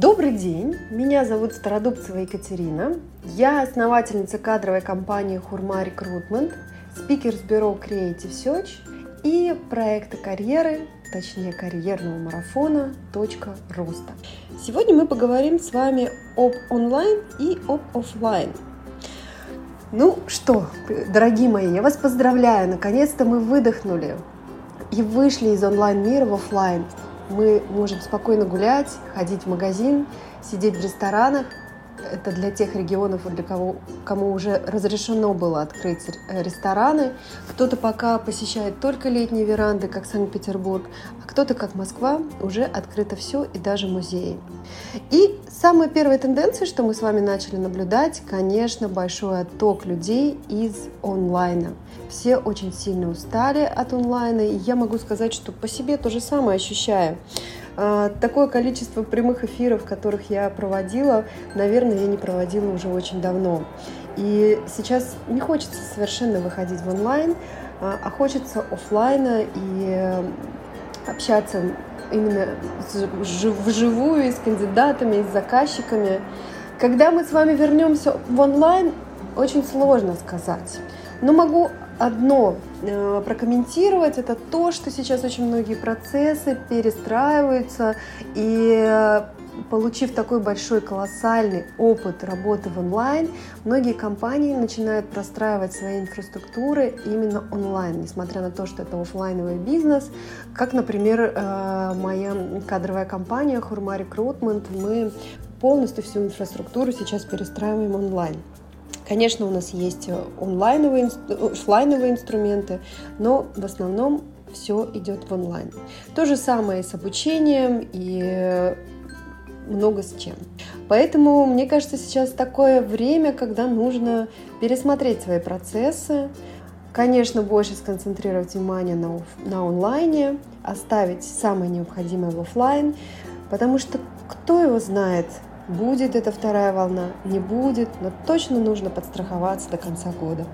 Добрый день, меня зовут Стародубцева Екатерина. Я основательница кадровой компании Хурма Recruitment, спикер с бюро Creative Search и проекта карьеры, точнее карьерного марафона «Точка роста». Сегодня мы поговорим с вами об онлайн и об офлайн. Ну что, дорогие мои, я вас поздравляю, наконец-то мы выдохнули и вышли из онлайн-мира в офлайн мы можем спокойно гулять, ходить в магазин, сидеть в ресторанах. Это для тех регионов, для кого, кому уже разрешено было открыть рестораны. Кто-то пока посещает только летние веранды, как Санкт-Петербург, а кто-то, как Москва, уже открыто все и даже музеи. И самая первая тенденция, что мы с вами начали наблюдать, конечно, большой отток людей из онлайна. Все очень сильно устали от онлайна, и я могу сказать, что по себе то же самое ощущаю. А, такое количество прямых эфиров, которых я проводила, наверное, я не проводила уже очень давно. И сейчас не хочется совершенно выходить в онлайн, а, а хочется офлайна и общаться именно вживую и с кандидатами, и с заказчиками. Когда мы с вами вернемся в онлайн, очень сложно сказать. Но могу одно э, прокомментировать, это то, что сейчас очень многие процессы перестраиваются, и э, получив такой большой колоссальный опыт работы в онлайн, многие компании начинают простраивать свои инфраструктуры именно онлайн, несмотря на то, что это офлайновый бизнес, как, например, э, моя кадровая компания Хурма Recruitment, мы полностью всю инфраструктуру сейчас перестраиваем онлайн. Конечно, у нас есть онлайновые, офлайновые инструменты, но в основном все идет в онлайн. То же самое с обучением, и много с чем. Поэтому, мне кажется, сейчас такое время, когда нужно пересмотреть свои процессы, конечно, больше сконцентрировать внимание на, на онлайне, оставить самое необходимое в офлайн, потому что кто его знает, будет эта вторая волна, не будет, но точно нужно подстраховаться до конца года.